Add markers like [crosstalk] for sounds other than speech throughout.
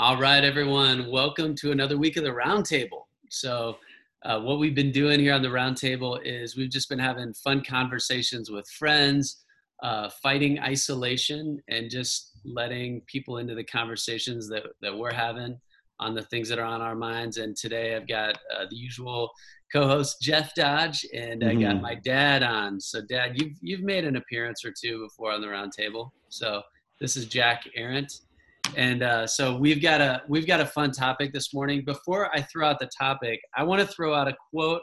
All right, everyone. Welcome to another week of the Roundtable. So, uh, what we've been doing here on the Roundtable is we've just been having fun conversations with friends, uh, fighting isolation, and just letting people into the conversations that, that we're having on the things that are on our minds. And today I've got uh, the usual co-host Jeff Dodge, and I got Mhm. my dad on. So, Dad, you've you've made an appearance or two before on the Roundtable. So, this is Jack Arendt and uh, so we've got a we've got a fun topic this morning. Before I throw out the topic, I want to throw out a quote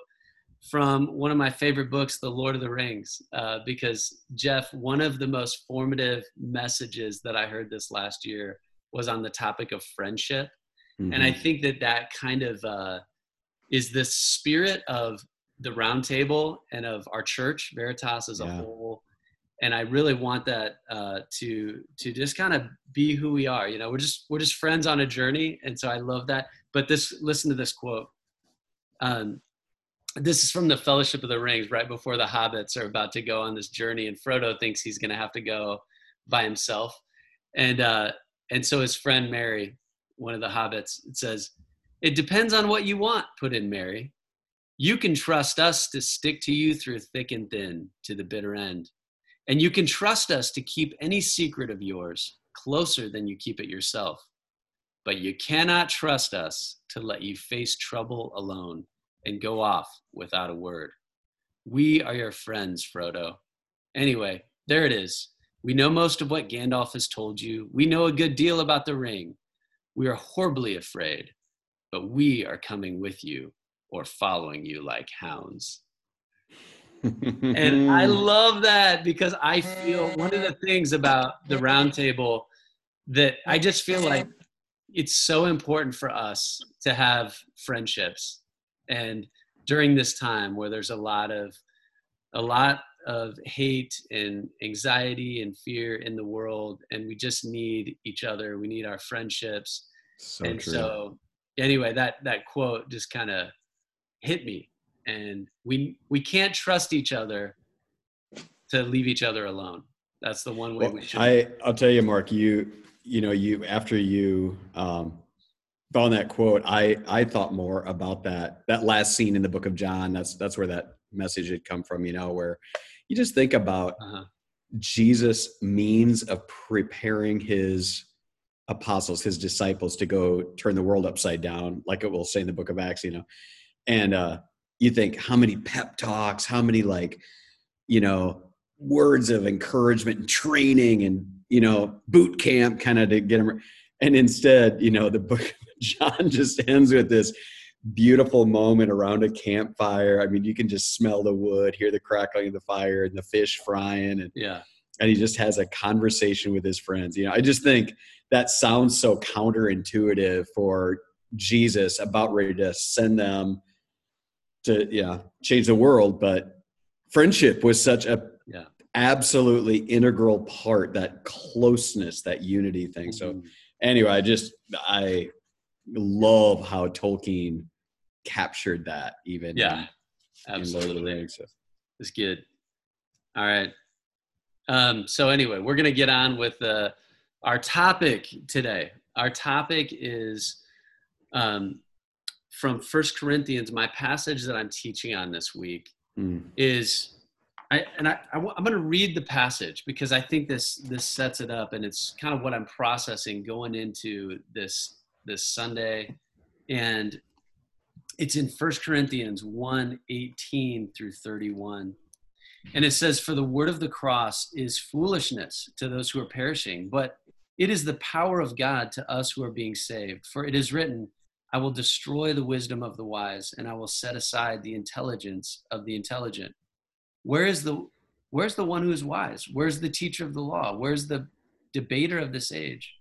from one of my favorite books, The Lord of the Rings, uh, because Jeff, one of the most formative messages that I heard this last year was on the topic of friendship, and I Mhm. think that that kind of uh, is the spirit of the roundtable and of our church veritas as a whole and i really want that uh, to to just kind of be who we are you know? We're just we're just friends on a journey and so i love that. But this listen to this quote. Um, this is from the fellowship of the rings right before the hobbits are about to go on this journey and frodo thinks he's going to have to go by himself. And uh and so his friend merry one of the hobbits it says it depends on what you want put in merry. You can trust us to stick to you through thick and thin to the bitter end and you can trust us to keep any secret of yours closer than you keep it yourself but you cannot trust us to let you face trouble alone and go off without a word. We are your friends, Frodo. Anyway, there it is. We know most of what Gandalf has told you. We know a good deal about the ring. We are horribly afraid, but we are coming with you or following you like hounds. And I [laughs] love that because I feel one of the things about the roundtable that I just feel like it's so important for us to have friendships. And during this time where there's a lot of a lot of hate and anxiety and fear in the world and we just need each other. We need our friendships. so and true. so anyway, that that quote just kind of hit me and we we can't trust each other to leave each other alone. That's the one way Well, we should. I I'll tell you, Mark. You you know you after you um, found that quote, I I thought more about that that last scene in the Book of John. That's that's where that message had come from. You know, where you just think about uh-huh. Jesus' means of preparing his apostles, his disciples, to go turn the world upside down, like it will say in the Book of Acts. You know, and uh, you think how many pep talks, how many like you know words of encouragement and training and you know boot camp kind of to get them and instead you know the book of [laughs] john just ends with this beautiful moment around a campfire i mean you can just smell the wood hear the crackling of the fire and the fish frying and, Yeah. and he just has a conversation with his friends you know i just think that sounds so counterintuitive for jesus about ready to send them to yeah change the world but friendship was such a Yeah. absolutely integral part that closeness that unity thing so Mhm. anyway i just i love how tolkien captured that even Yeah. in, Lord of the Absolutely. Rings. So, It's good. All right. Um, so anyway, we're gonna get on with uh, our topic today. Our topic is um, from First Corinthians. My passage that I'm teaching on this week mm, is, I, and I, I, am going to read the passage because I think this this sets it up, and it's kind of what I'm processing going into this this Sunday, and it's in First Corinthians 1, 18 through 31. And it says, For the word of the cross is foolishness to those who are perishing, but it is the power of God to us who are being saved. For it is written, I will destroy the wisdom of the wise, and I will set aside the intelligence of the intelligent. Where is the where's the one who is wise? Where's the teacher of the law? Where's the debater of this age?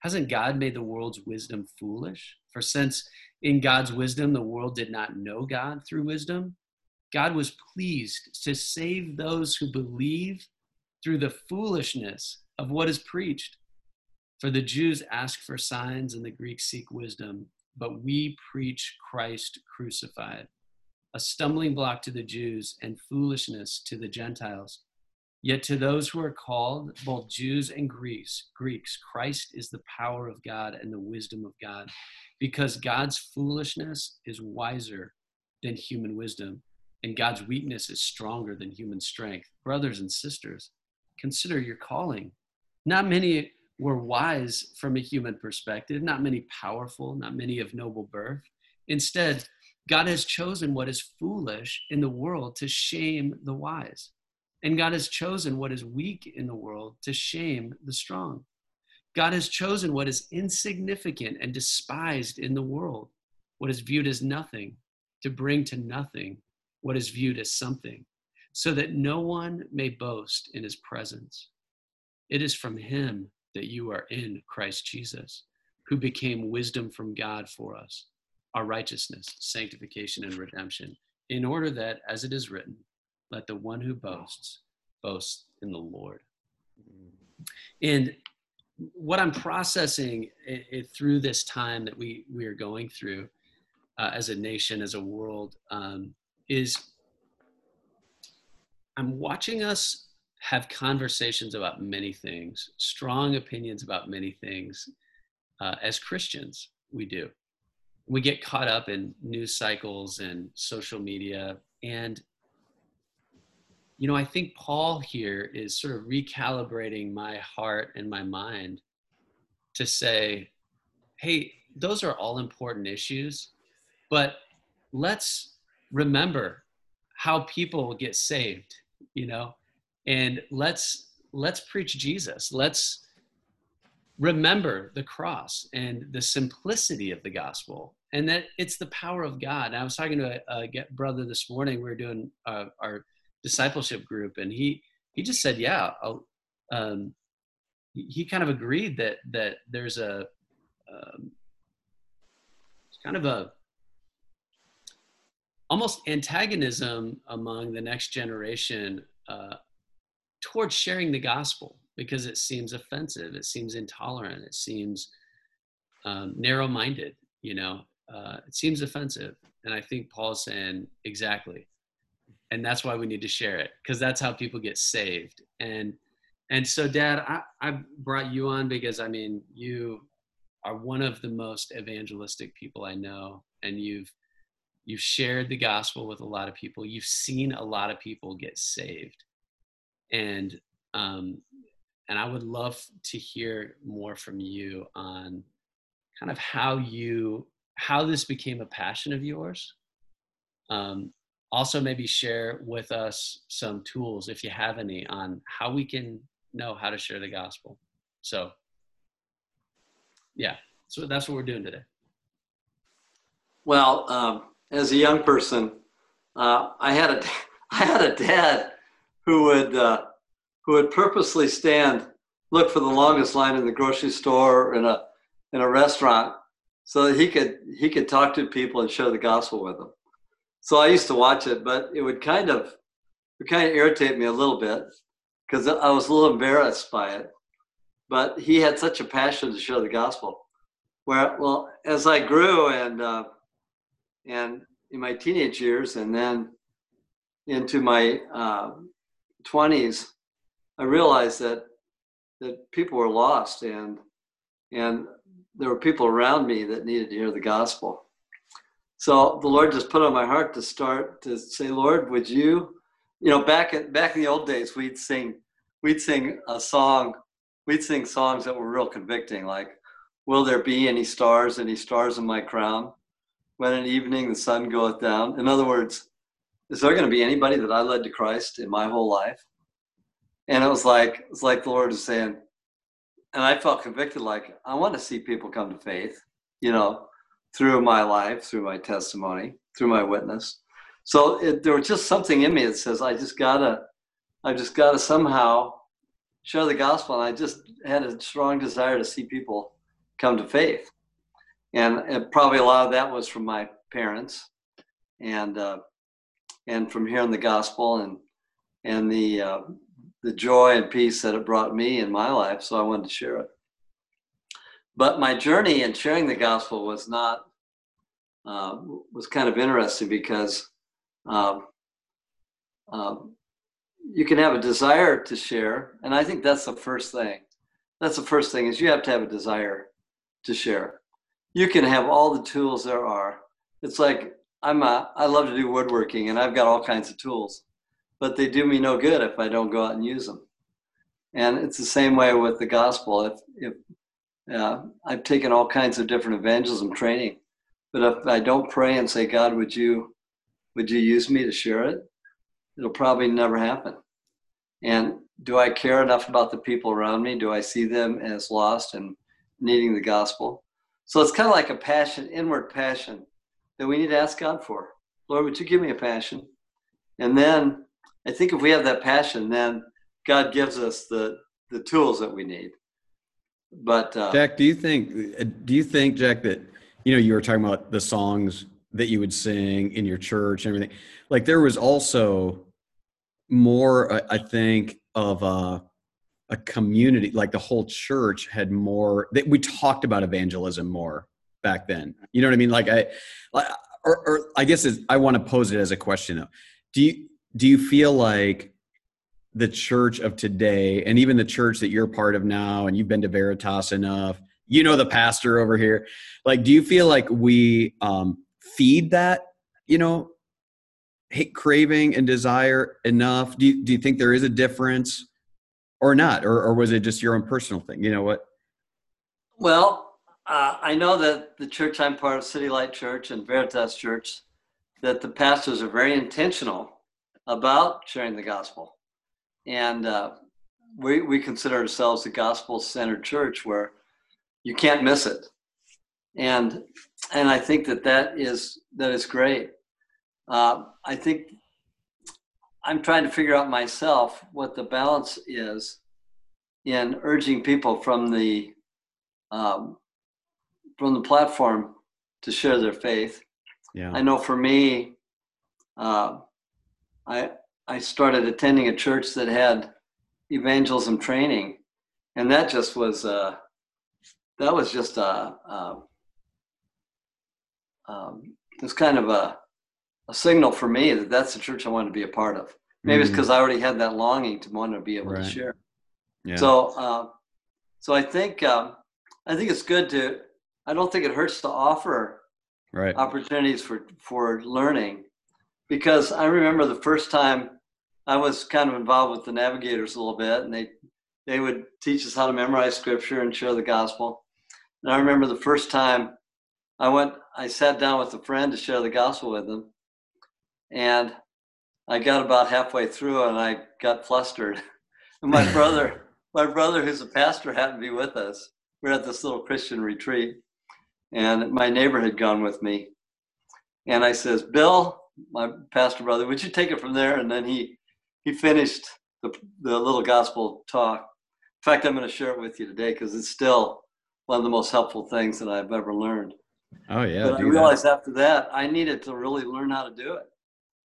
Hasn't God made the world's wisdom foolish? For since in God's wisdom the world did not know God through wisdom, God was pleased to save those who believe through the foolishness of what is preached. For the Jews ask for signs and the Greeks seek wisdom, but we preach Christ crucified, a stumbling block to the Jews and foolishness to the Gentiles. Yet to those who are called, both Jews and Greeks, Greeks, Christ is the power of God and the wisdom of God, because God's foolishness is wiser than human wisdom, and God's weakness is stronger than human strength. Brothers and sisters, consider your calling. Not many were wise from a human perspective, not many powerful, not many of noble birth. Instead, God has chosen what is foolish in the world to shame the wise. And God has chosen what is weak in the world to shame the strong. God has chosen what is insignificant and despised in the world, what is viewed as nothing, to bring to nothing what is viewed as something, so that no one may boast in his presence. It is from him that you are in Christ Jesus, who became wisdom from God for us, our righteousness, sanctification, and redemption, in order that, as it is written, let the one who boasts boast in the Lord. And what I'm processing it, it, through this time that we we are going through uh, as a nation, as a world, um, is I'm watching us have conversations about many things, strong opinions about many things. Uh, as Christians, we do. We get caught up in news cycles and social media. And, you know, I think Paul here is sort of recalibrating my heart and my mind to say, hey, those are all important issues, but let's remember how people get saved, you know? And let's let's preach jesus. Let's remember the cross and the simplicity of the gospel and that it's the power of god. And i was talking to a, a brother this morning. We were doing uh, our discipleship group and he he just said yeah um, he kind of agreed that that there's a um, kind of a almost antagonism among the next generation uh, towards sharing the gospel because it seems offensive, it seems intolerant, it seems um, narrow minded, you know, uh, it seems offensive. And I think Paul's saying exactly. And that's why we need to share it because that's how people get saved. And and so, Dad, I, I brought you on because I mean, you are one of the most evangelistic people I know, and you've you've shared the gospel with a lot of people. You've seen a lot of people get saved, and um, and I would love to hear more from you on kind of how you how this became a passion of yours. Um, also, maybe share with us some tools, if you have any, on how we can know how to share the gospel. So, yeah, so that's what we're doing today. Well, um, as a young person, uh, I had a [laughs] I had a dad who would uh, who would purposely stand look for the longest line in the grocery store or in a in a restaurant so that he could he could talk to people and share the gospel with them. So I used to watch it, but it would kind of it kind of irritate me a little bit because I was a little embarrassed by it. But he had such a passion to share the gospel. Where well, as I grew and uh, and in my teenage years and then into my uh, 20s, I realized that that people were lost and and there were people around me that needed to hear the gospel. So the Lord just put on my heart to start to say, Lord, would you, you know, back in back in the old days, we'd sing, we'd sing a song, we'd sing songs that were real convicting, like, Will there be any stars, any stars in my crown? When in evening the sun goeth down. In other words, is there going to be anybody that I led to Christ in my whole life? And it was like it's like the Lord is saying, and I felt convicted, like I want to see people come to faith, you know, through my life, through my testimony, through my witness. So it, there was just something in me that says I just gotta, I just gotta somehow share the gospel, and I just had a strong desire to see people come to faith, and, and probably a lot of that was from my parents, and uh, and from hearing the gospel and and the uh, the joy and peace that it brought me in my life. So I wanted to share it. But my journey in sharing the gospel was not uh, was kind of interesting because um, you can have a desire to share, and I think that's the first thing. That's the first thing is you have to have a desire to share. You can have all the tools there are. It's like I'm a, I love to do woodworking, and I've got all kinds of tools, but they do me no good if I don't go out and use them. And it's the same way with the gospel. If if uh, I've taken all kinds of different evangelism training, but if I don't pray and say, God, would you would you use me to share it? It'll probably never happen. And do I care enough about the people around me? Do I see them as lost and needing the gospel? So it's kind of like a passion, inward passion that we need to ask God for. Lord, would you give me a passion? And then I think if we have that passion, then God gives us the the tools that we need. But uh, Jack, do you think do you think Jack that you know you were talking about the songs that you would sing in your church and everything? Like there was also more, I think, of a a community. Like the whole church had more that we talked about evangelism more back then. You know what I mean? Like I, or, or I guess I want to pose it as a question though. Do you do you feel like the church of today, and even the church that you're part of now, and you've been to Veritas enough, you know the pastor over here. Like, do you feel like we um, feed that, you know, hate craving and desire enough? Do you, do you think there is a difference, or not, or or was it just your own personal thing? You know what? Well, uh, I know that the church I'm part of, City Light Church and Veritas Church, that the pastors are very intentional about sharing the gospel. And uh, we, we consider ourselves a gospel centered church where you can't miss it. And, and I think that that is, that is great. Uh, I think I'm trying to figure out myself what the balance is in urging people from the um, from the platform to share their faith. Yeah. I know for me, uh, I I started attending a church that had evangelism training, and that just was uh, that was just a, a um, it's kind of a a signal for me that that's the church I want to be a part of. Maybe mm-hmm. it's because I already had that longing to want to be able right. to share. Yeah. So, uh, so I think um, I think it's good to I don't think it hurts to offer right. opportunities for for learning, because I remember the first time I was kind of involved with the navigators a little bit, and they they would teach us how to memorize scripture and share the gospel. And I remember the first time I went, I sat down with a friend to share the gospel with them, and I got about halfway through and I got flustered. [laughs] and my [laughs] brother, my brother, who's a pastor, happened to be with us. We we're at this little Christian retreat, and my neighbor had gone with me. And I says, Bill, my pastor brother, would you take it from there? And then he he finished the, the little gospel talk. In fact, I'm going to share it with you today because it's still one of the most helpful things that I've ever learned. Oh yeah. But I realized that. after that I needed to really learn how to do it.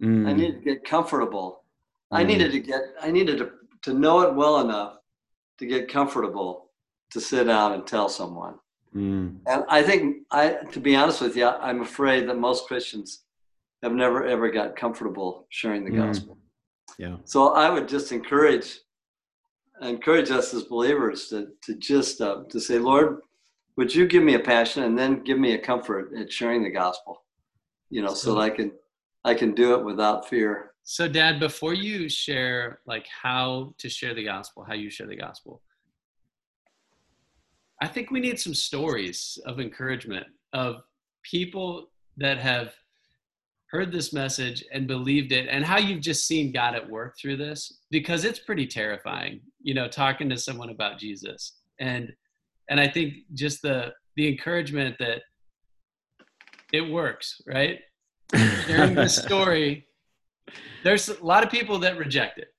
Mm. I needed to get comfortable. Mm. I needed to get I needed to, to know it well enough to get comfortable to sit down and tell someone. Mm. And I think, I, to be honest with you, I'm afraid that most Christians have never ever got comfortable sharing the mm. gospel. Yeah. So I would just encourage, encourage us as believers to to just uh, to say, Lord, would you give me a passion and then give me a comfort at sharing the gospel, you know, so, so that I can I can do it without fear. So, Dad, before you share like how to share the gospel, how you share the gospel, I think we need some stories of encouragement of people that have heard this message and believed it and how you've just seen God at work through this because it's pretty terrifying, you know, talking to someone about Jesus. And and I think just the the encouragement that it works, right? Sharing the [laughs] story, there's a lot of people that reject it,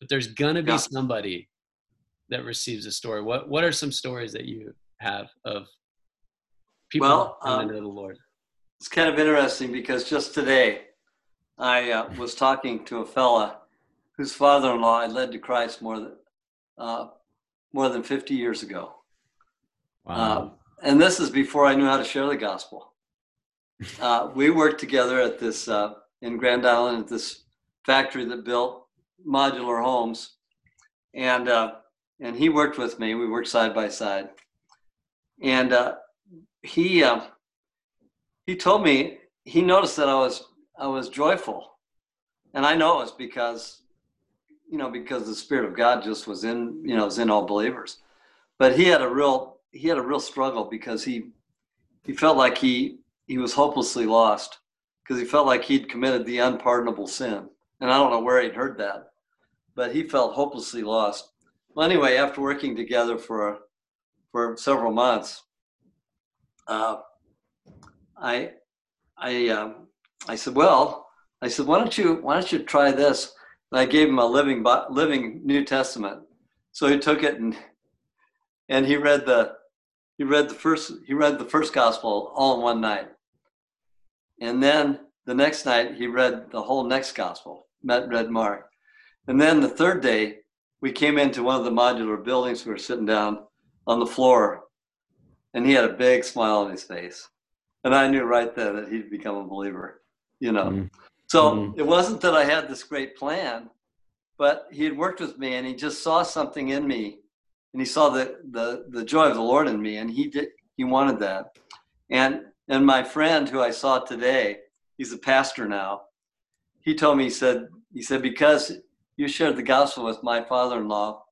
but there's gonna be yeah. somebody that receives a story? What What are some stories that you have of people well, coming um, to the Lord? It's kind of interesting because just today I uh, was talking to a fella whose father-in-law I led to Christ more than uh, more than 50 years ago. Wow. Um, and this is before I knew how to share the gospel. [laughs] Uh, we worked together at this uh, in Grand Island at this factory that built modular homes, and uh, and he worked with me. We worked side by side, and uh, he uh, he told me he noticed that I was I was joyful, and I know it was because you know because the spirit of God just was in you know was in all believers, but he had a real he had a real struggle because he he felt like he he was hopelessly lost because he felt like he'd committed the unpardonable sin, and I don't know where he'd heard that, but he felt hopelessly lost. Well, anyway, after working together for for several months, uh, I I um, I said, well, I said, why don't you why don't you try this? And I gave him a living living New Testament. So he took it and and he read the he read the first he read the first gospel all in one night. And then the next night he read the whole next gospel, met read Mark. And then the third day we came into one of the modular buildings. We were sitting down on the floor, and he had a big smile on his face. And I knew right then that he'd become a believer, you know. Mm-hmm. So mm-hmm. it wasn't that I had this great plan, but he had worked with me and he just saw something in me and he saw the, the, the joy of the Lord in me and he did, he wanted that. And, and my friend who I saw today, he's a pastor now. He told me, he said, he said, because you shared the gospel with my father-in-law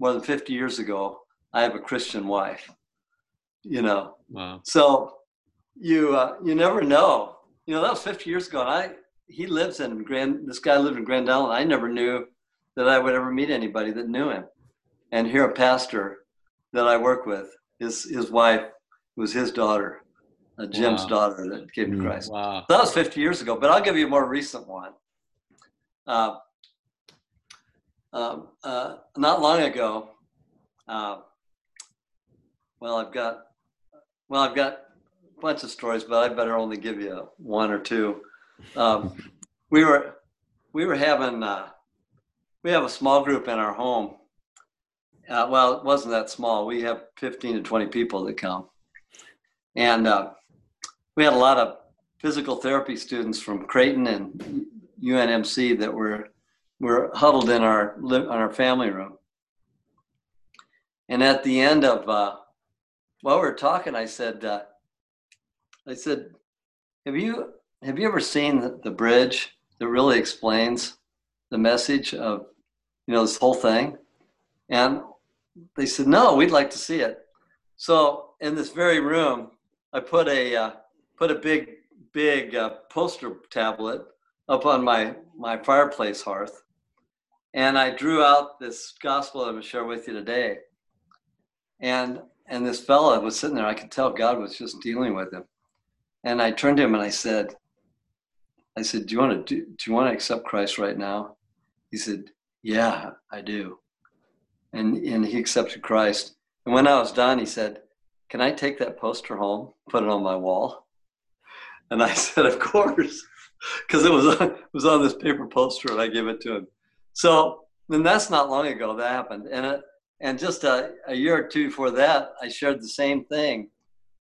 more than 50 years ago, I have a Christian wife, you know? Wow. So you, uh, you never know, you know, that was 50 years ago. And I, he lives in Grand. This guy lived in Grand Island. I never knew that I would ever meet anybody that knew him. And here, a pastor that I work with, his his wife was his daughter, uh, Jim's wow. daughter that came to mm, Christ. Wow. That was 50 years ago. But I'll give you a more recent one. Uh, um, uh, not long ago, uh, well, I've got well, I've got a bunch of stories, but I better only give you one or two. Um, we were we were having uh, we have a small group in our home. Uh, well, it wasn't that small. We have 15 to 20 people that come, and uh, we had a lot of physical therapy students from Creighton and UNMC that were were huddled in our in our family room. And at the end of uh, while we were talking, I said, uh, I said, have you have you ever seen the, the bridge that really explains the message of you know this whole thing and they said no we'd like to see it so in this very room i put a uh, put a big big uh, poster tablet up on my my fireplace hearth and i drew out this gospel i'm going to share with you today and and this fella was sitting there i could tell god was just dealing with him and i turned to him and i said I said, "Do you want to do, do you want to accept Christ right now?" He said, "Yeah, I do." And and he accepted Christ. And when I was done, he said, "Can I take that poster home, put it on my wall?" And I said, "Of course," [laughs] because it was on, it was on this paper poster, and I gave it to him. So, and that's not long ago that happened. And it, and just a, a year or two before that, I shared the same thing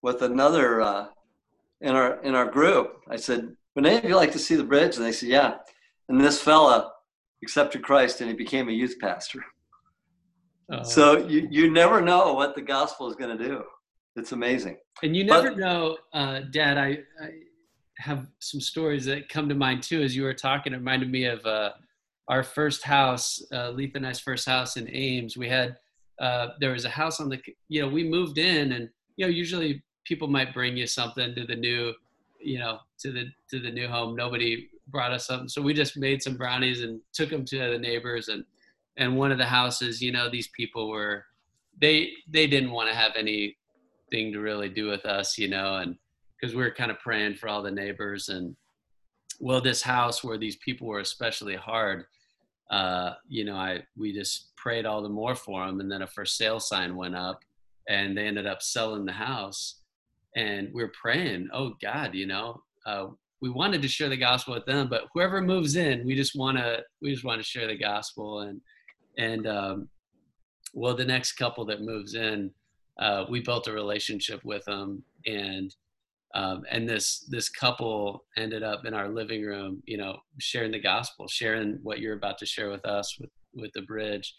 with another uh, in our in our group. I said, would any of you like to see the bridge? And they said, yeah. And this fella accepted Christ and he became a youth pastor. Uh, so you, you never know what the gospel is going to do. It's amazing. And you never but, know, uh, Dad, I, I, have some stories that come to mind too. As you were talking, it reminded me of uh, our first house, uh, Letha and I's first house in Ames. We had, uh, there was a house on the, you know, we moved in and, you know, usually people might bring you something to the new you know to the to the new home nobody brought us something so we just made some brownies and took them to the neighbors and and one of the houses you know these people were they they didn't want to have anything to really do with us you know and because we were kind of praying for all the neighbors and well this house where these people were especially hard uh, you know i we just prayed all the more for them and then a for sale sign went up and they ended up selling the house and we're praying, oh God, you know, uh, we wanted to share the gospel with them, but whoever moves in, we just want to, we just want to share the gospel. And, and, um, well, the next couple that moves in, uh, we built a relationship with them and, um, and this this couple ended up in our living room you know sharing the gospel sharing what you're about to share with us with with the bridge.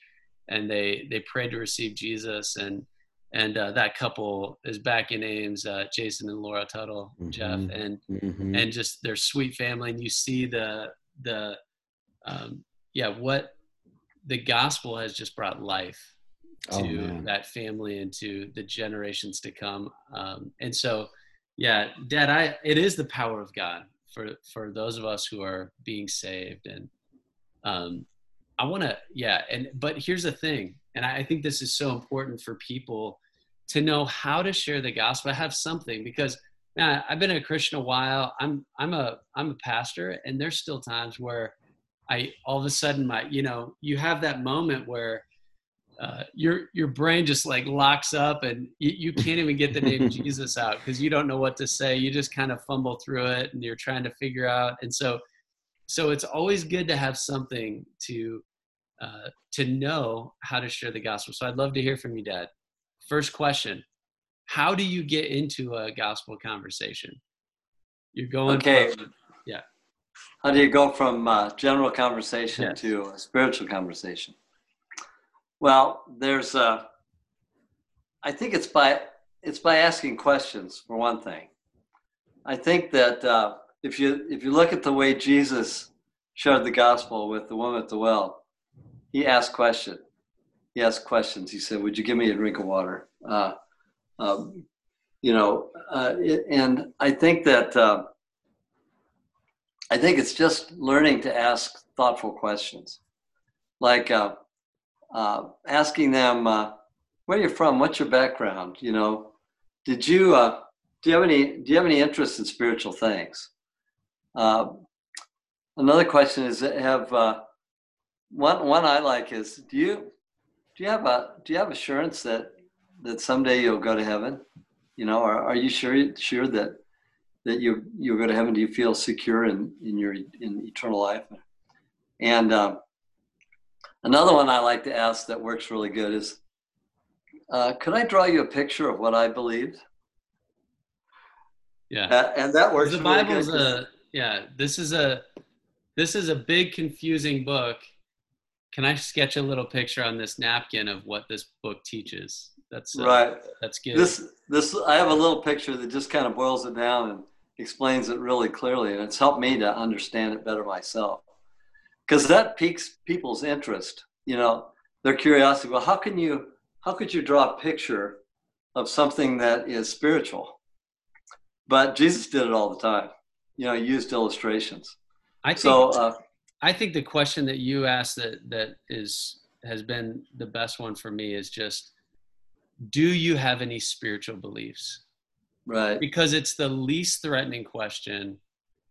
And they they prayed to receive jesus. And and uh, that couple is back in ames uh, jason and laura tuttle mm-hmm. jeff and mm-hmm. and just their sweet family. And you see the the um, yeah what the gospel has just brought life oh, to oh, that family and to the generations to come. Um, and so yeah dad i it is the power of god for for those of us who are being saved. And um i want to yeah and but here's the thing and I, I think this is so important for people to know how to share the gospel. I have something because i've been a christian a while. I'm i'm a i'm a pastor and there's still times where i all of a sudden my you know you have that moment where uh, your your brain just like locks up and you, you can't even get the name [laughs] Jesus out because you don't know what to say. You just kind of fumble through it and you're trying to figure out. And so, so it's always good to have something to uh, to know how to share the gospel. So I'd love to hear from you, Dad. First question: How do you get into a gospel conversation? You're going. Okay. From, yeah. How do you go from uh, general conversation yes. to a spiritual conversation? Well, there's uh, I think it's by it's by asking questions for one thing. I think that uh, if you if you look at the way Jesus shared the gospel with the woman at the well, he asked question. He asked questions. He said, "Would you give me a drink of water?" Uh, um, you know, uh, it, and I think that uh, I think it's just learning to ask thoughtful questions, like uh, asking them uh, where you're from, what's your background, you know, did you uh, do you have any do you have any interest in spiritual things? Uh, another question is have uh, one one I like is do you do you have a do you have assurance that that someday you'll go to heaven? You know, are, are you sure sure that that you you'll go to heaven? Do you feel secure in in your in eternal life? And um, Another one I like to ask that works really good is, uh, could I draw you a picture of what I believe? Yeah, and that works. The really Bible's a yeah. This is a this is a big confusing book. Can I sketch a little picture on this napkin of what this book teaches? That's uh, right. That's good. This this I have a little picture that just kind of boils it down and explains it really clearly, and it's helped me to understand it better myself because that piques people's interest you know their curiosity. Well how can you how could you draw a picture of something that is spiritual? But jesus did it all the time you know he used illustrations. I think so uh, i think the question that you asked that that is has been the best one for me is just do you have any spiritual beliefs? Right. Because it's the least threatening question.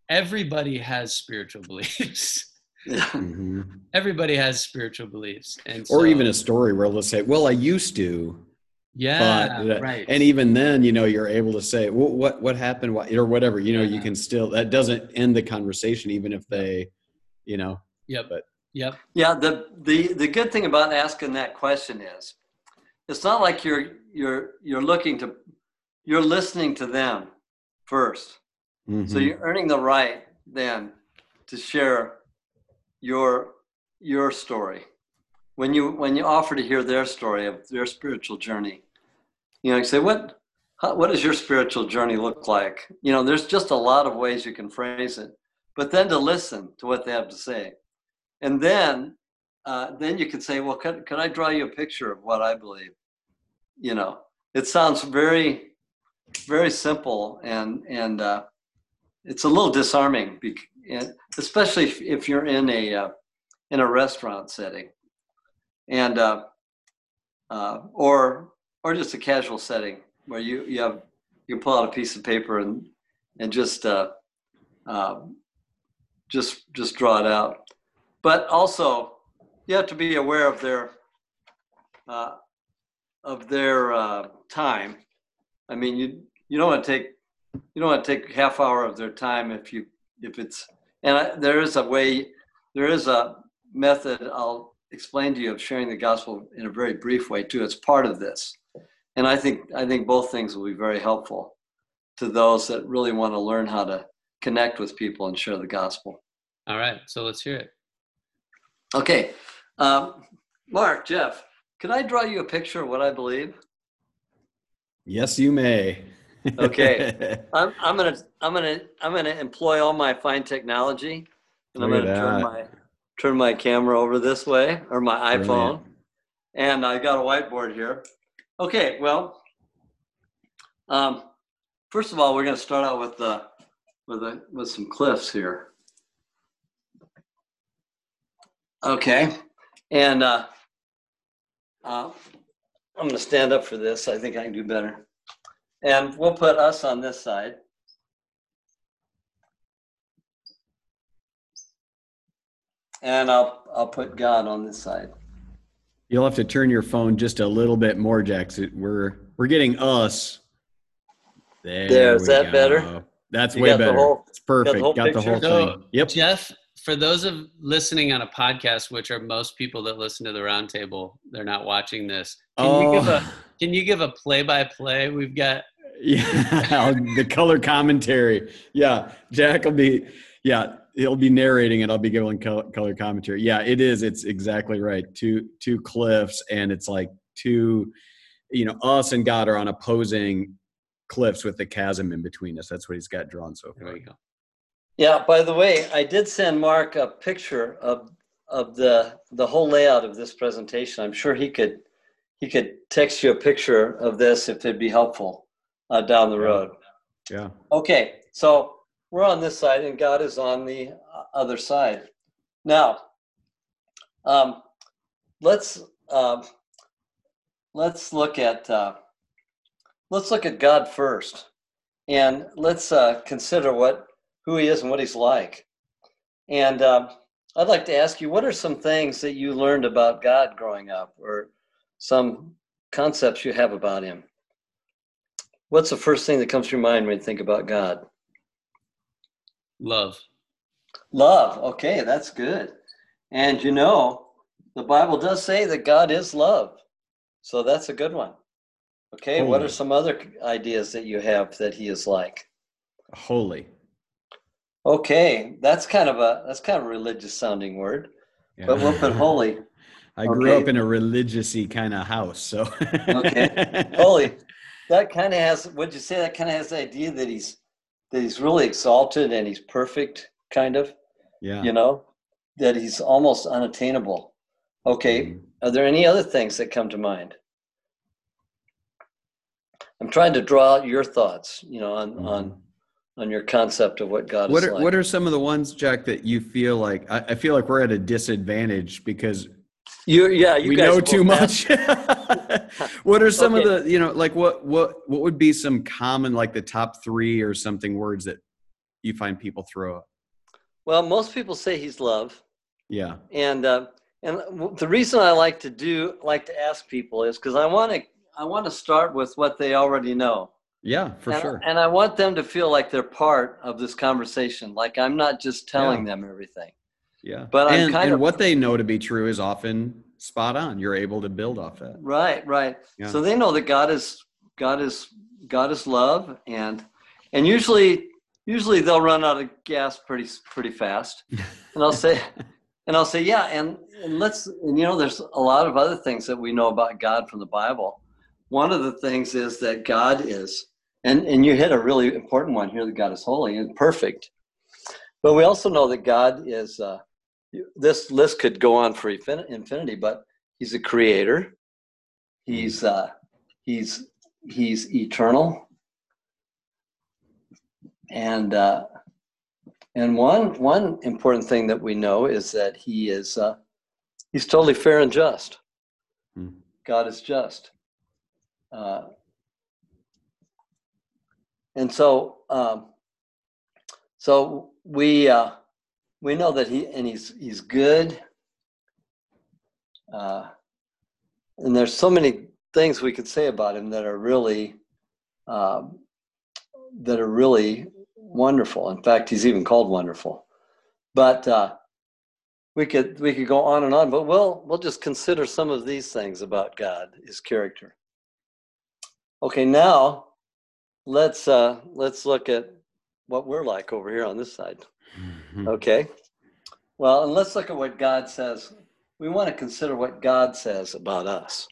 Everybody has spiritual [laughs] beliefs Mm-hmm. Everybody has spiritual beliefs, and so, or even a story where they'll say, "Well, I used to." Yeah, but, uh, right. And even then, you know, you're able to say, well, "What what happened?" What, or whatever. You know, yeah. you can still that doesn't end the conversation, even if they, you know. Yep. But yep. Yeah. The the the good thing about asking that question is, it's not like you're you're you're looking to, you're listening to them 1st mm-hmm. So you're earning the right then to share your your story. When you when you offer to hear their story of their spiritual journey you know you say what how, what does your spiritual journey look like? You know there's just a lot of ways you can phrase it but then to listen to what they have to say. And then uh, then you can say well could, could i draw you a picture of what i believe? You know it sounds very very simple and and uh, it's a little disarming and especially if, if you're in a uh, in a restaurant setting, and uh, uh, or or just a casual setting where you you have you pull out a piece of paper and and just uh, uh, just just draw it out. But also, you have to be aware of their uh, of their uh, time. I mean, you you don't want to take you don't want to take half hour of their time if you if it's and I, there is a way there is a method i'll explain to you of sharing the gospel in a very brief way too it's part of this and i think i think both things will be very helpful to those that really want to learn how to connect with people and share the gospel. All right, so let's hear it. Okay, um, Mark, Jeff, can I draw you a picture of what I believe? Yes, you may. Okay. [laughs] I'm, I'm gonna I'm gonna I'm gonna employ all my fine technology, and I'm gonna turn my turn my camera over this way or my iPhone, Brilliant. and I got a whiteboard here. Okay, well, um, first of all, we're gonna start out with the with the with some cliffs here. Okay, and uh, uh, I'm gonna stand up for this. I think I can do better. And we'll put us on this side. And I'll, I'll put God on this side. You'll have to turn your phone just a little bit more, Jackson. We're we're getting us. There, There, is that go. better? That's You way better. whole- it's perfect. whole Got the whole picture? So, thing. Yep. Jeff, for those of listening on a podcast, which are most people that listen to the roundtable, they're not watching this. Can you give oh. a Oh, can you give a play by play? We've got yeah, [laughs] the color commentary. Yeah, Jack will be. Yeah, he'll be narrating it. I'll be giving color, commentary. Yeah, it is. It's exactly right. Two two cliffs, and it's like two. You know, us and God are on opposing cliffs with the chasm in between us. That's what he's got drawn so there far. go. Yeah, by the way, I did send Mark a picture of of the the whole layout of this presentation. I'm sure he could he could text you a picture of this if it'd be helpful uh, down the road. Yeah. Okay, so we're on this side and God is on the other side. Now, um, let's um, let's look at uh, let's look at God first, and let's uh, consider what who He is and what He's like. And um, I'd like to ask you, what are some things that you learned about God growing up, or some concepts you have about Him? What's the first thing that comes to your mind when you think about God? Love. Love. Okay, that's good. And you know, the Bible does say that God is love. So that's a good one. Okay, what are some other ideas that you have that he is like? Holy. Okay, that's kind of a that's kind of a religious sounding word, Yeah. but we'll put holy. [laughs] I grew Okay. up in a religious-y kind of house, so Okay. [laughs] Holy. That kind of has would you say that kind of has the idea that he's that he's really exalted and he's perfect kind of, Yeah. you know? That he's almost unattainable. Okay, Mhm. Are there any other things that come to mind? I'm trying to draw out your thoughts, you know, on on on your concept of what God Mm-hmm. What is are like. what are some of the ones, Jack, that you feel like I, I feel like we're at a disadvantage because you? Yeah, you we guys know too much. [laughs] [laughs] [laughs] what are some Okay. of the you know like what what what would be some common like the top three or something words that you find people throw up? Well, most people say he's love, Yeah. and uh, and the reason I like to do like to ask people is because I want to I want to start with what they already know. Yeah, for and, sure. And I want them to feel like they're part of this conversation. Like I'm not just telling them everything. Yeah. but I'm and, and of- what they know to be true is often spot on. You're able to build off that. Right, right. Yeah. So they know that God is God is God is love, and and usually usually they'll run out of gas pretty pretty fast. [laughs] And I'll say and I'll say yeah, and and let's and you know there's a lot of other things that we know about God from the Bible. One of the things is that God is and and you hit a really important one here that God is holy and perfect. But we also know that God is uh, this list could go on for infinity, but He's a creator. He's uh, he's he's eternal, and uh, and one one important thing that we know is that he is uh, he's totally fair and just. Hmm. God is just, uh, and so um, so we uh, we know that he and he's he's good. Uh, and there's so many things we could say about him that are really um, that are really wonderful. In fact, he's even called wonderful. But uh, we could we could go on and on. But we'll we'll just consider some of these things about God, His character. Okay, now let's uh, let's look at what we're like over here on this side. Okay. Well, and let's look at what God says. We want to consider what God says about us.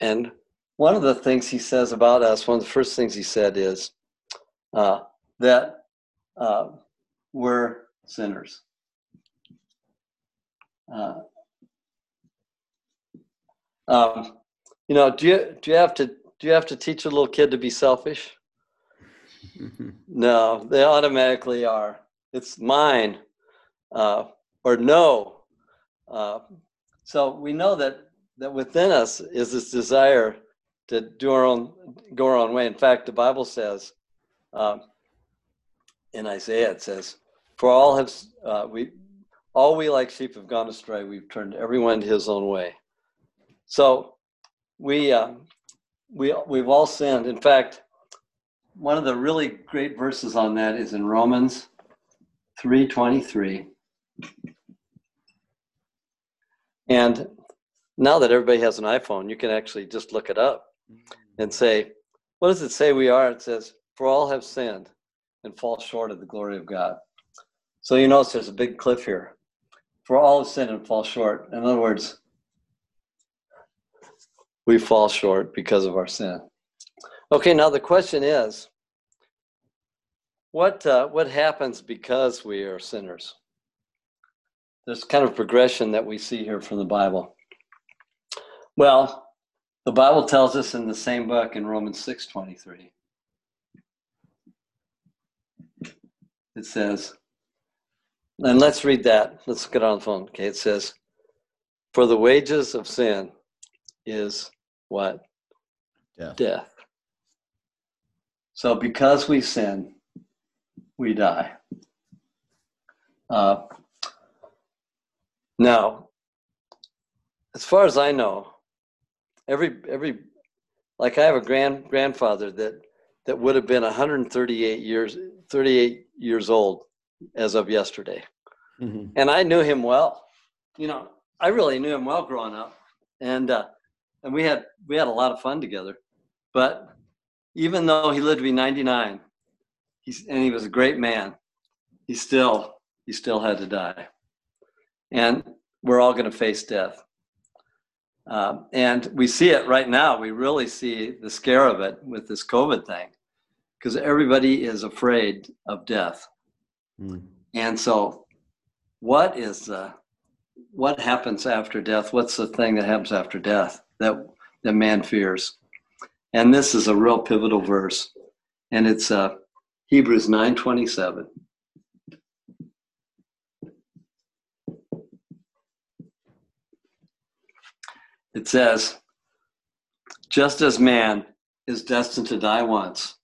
And one of the things He says about us, one of the first things He said is uh, that uh, we're sinners. Uh, um, you know, do you do you have to do you have to teach a little kid to be selfish? [laughs] no, they automatically are. It's mine, uh, or no. Uh, so we know that that within us is this desire to do our own, go our own way. In fact, the Bible says um, in Isaiah, it says, "For all have uh, we, all we like sheep have gone astray. We've turned everyone to his own way." So we uh, we we've all sinned. In fact, one of the really great verses on that is in Romans three twenty three. And now that everybody has an iPhone, you can actually just look it up and say, what does it say we are? It says, for all have sinned and fall short of the glory of God. So you notice there's a big cliff here. For all have sinned and fall short. In other words, we fall short because of our sin. Okay, now the question is, what uh, what happens because we are sinners? There's kind of progression that we see here from the Bible. Well, the Bible tells us in the same book in Romans 6:23. It says, and let's read that. Let's get on the phone. Okay, it says, For the wages of sin is what? Death. Death. So because we sin, we die. Uh, now, as far as I know, every every like I have a grand grandfather that that would have been 138 years 38 years old as of yesterday, Mhm. and I knew him well. You know, I really knew him well growing up, and uh, and we had we had a lot of fun together. But even though he lived to be 99, he's and he was a great man, he still he still had to die, and we're all going to face death. Um, and we see it right now. We really see the scare of it with this COVID thing, because everybody is afraid of death. Mm. And so, what is the what happens after death? What's the thing that happens after death that that man fears? And this is a real pivotal verse, and it's uh, Hebrews nine twenty seven. It says, "Just as man is destined to die once,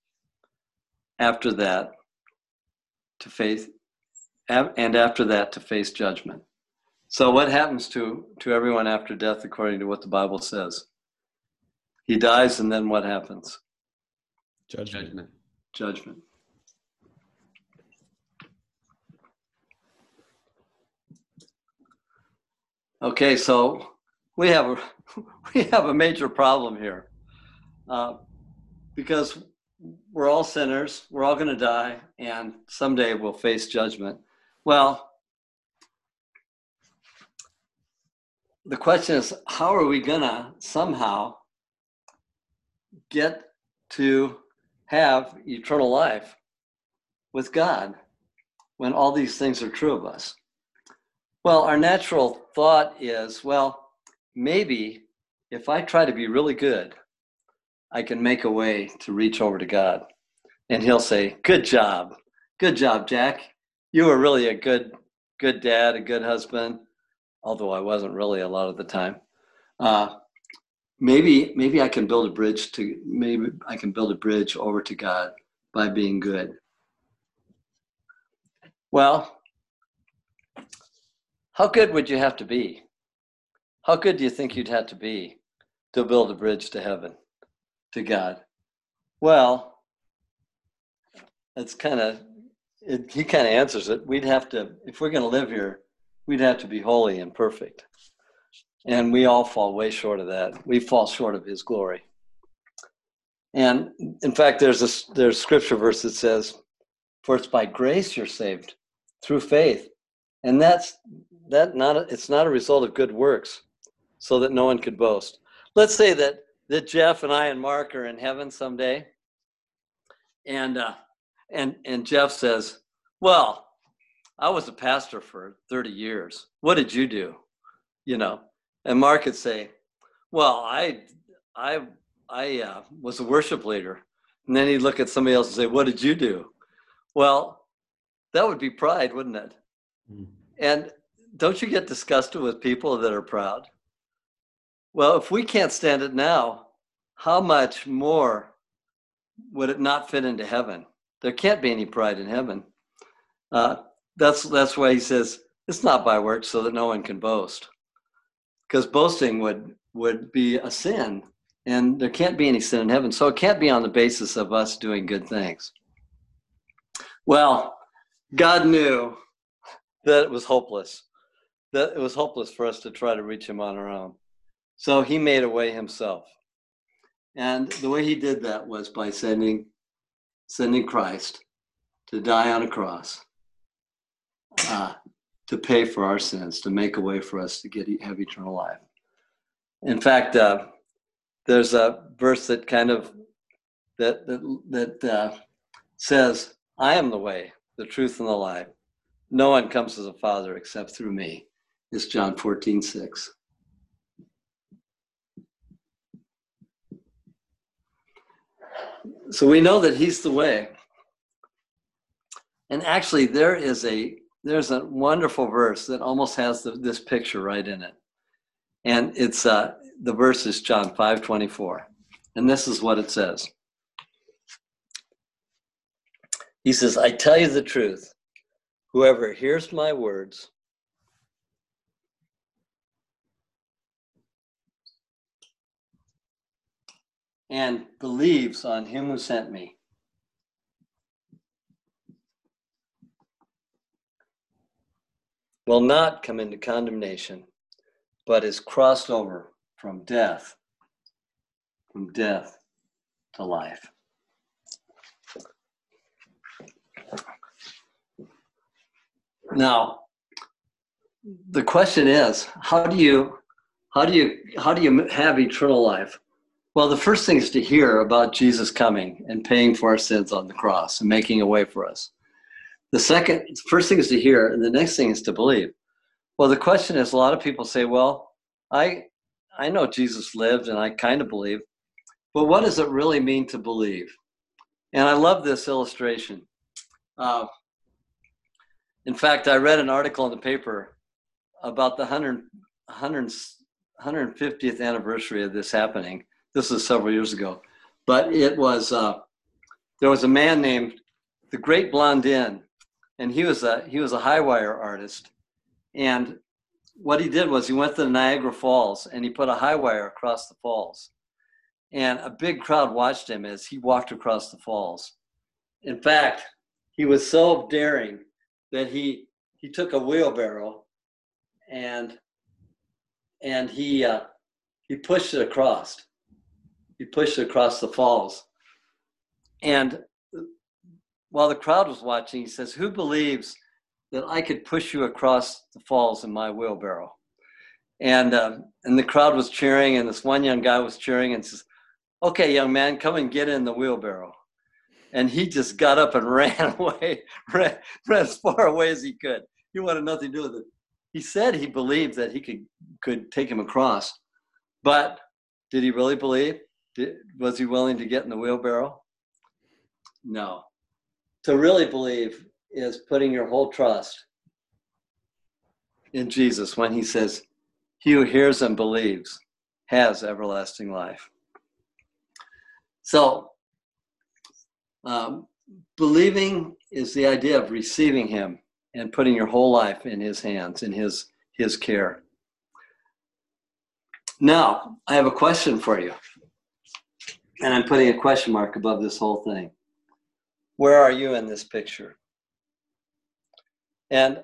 after that to face and after that to face judgment. So what happens to to everyone after death according to what the Bible says? He dies and then what happens? Judgment. Judgment. Okay, so we have a [laughs] we have a major problem here uh, because we're all sinners. We're all going to die, and someday we'll face judgment. Well, the question is, how are we going to somehow get to have eternal life with God when all these things are true of us? Well, our natural thought is, well, maybe if I try to be really good, I can make a way to reach over to God. And he'll say, Good job. Good job, Jack. You were really a good, good dad, a good husband, although I wasn't really a lot of the time. Uh, maybe, maybe I can build a bridge to maybe I can build a bridge over to God by being good. Well, how good would you have to be? How good do you think you'd have to be to build a bridge to heaven? to God? Well, it's kind of, it, he kind of answers it. We'd have to, if we're going to live here, we'd have to be holy and perfect. And we all fall way short of that. We fall short of his glory. And in fact, there's a there's scripture verse that says, "For it's by grace you're saved through faith," and that's that not a, it's not a result of good works, so that no one could boast. Let's say that that Jeff and I and Mark are in heaven someday, and uh, and and Jeff says, "Well, I was a pastor for 30 years. What did you do?" You know, and Mark could say, "Well, I I I uh, was a worship leader," and then he'd look at somebody else and say, "What did you do?" Well, that would be pride, wouldn't it? Mm. And don't you get disgusted with people that are proud? Well, if we can't stand it now, how much more would it not fit into heaven? There can't be any pride in heaven. Uh, that's that's why he says it's not by works, so that no one can boast, because boasting would would be a sin, and there can't be any sin in heaven. So it can't be on the basis of us doing good things. Well, God knew that it was hopeless, that it was hopeless for us to try to reach Him on our own. So He made a way Himself. And the way he did that was by sending sending Christ to die on a cross, uh, to pay for our sins, to make a way for us to get have eternal life. In fact, uh, there's a verse that kind of that that, that uh, says, "I am the way, the truth, and the life. No one comes to the Father except through me." It's John 14, 6. So we know that he's the way. And actually, there is a there's a wonderful verse that almost has the, this picture right in it, and it's uh, the verse is John five twenty four, and this is what it says. He says, "I tell you the truth. Whoever hears my words." And believes on him who sent me. Will not come into condemnation, but is crossed over from death, from death to life. Now, the question is, how do you how do you how do you have eternal life? Well, the first thing is to hear about Jesus coming and paying for our sins on the cross and making a way for us. The second, first thing is to hear, and the next thing is to believe. Well, the question is, a lot of people say, "Well, I, I know Jesus lived, and I kind of believe, but what does it really mean to believe?" And I love this illustration. Uh, in fact, I read an article in the paper about the 100, 100, 150th anniversary of this happening this is several years ago, but it was uh, there was a man named the Great Blondin, and he was a he was a high wire artist, and what he did was he went to the Niagara Falls and he put a high wire across the falls, and a big crowd watched him as he walked across the falls. In fact, he was so daring that he he took a wheelbarrow and and he uh, he pushed it across he pushed across the falls. And while the crowd was watching, he says, Who believes that I could push you across the falls in my wheelbarrow? And, um, and the crowd was cheering, and this one young guy was cheering and says, Okay, young man, come and get in the wheelbarrow. And he just got up and [laughs] ran away, ran, ran as far away as he could. He wanted nothing to do with it. He said he believed that he could, could take him across. But did he really believe? Did, was he willing to get in the wheelbarrow? No. To really believe is putting your whole trust in Jesus when he says, He who hears and believes has everlasting life. So, um, believing is the idea of receiving him and putting your whole life in his hands, in his, his care. Now, I have a question for you. And I'm putting a question mark above this whole thing. Where are you in this picture? And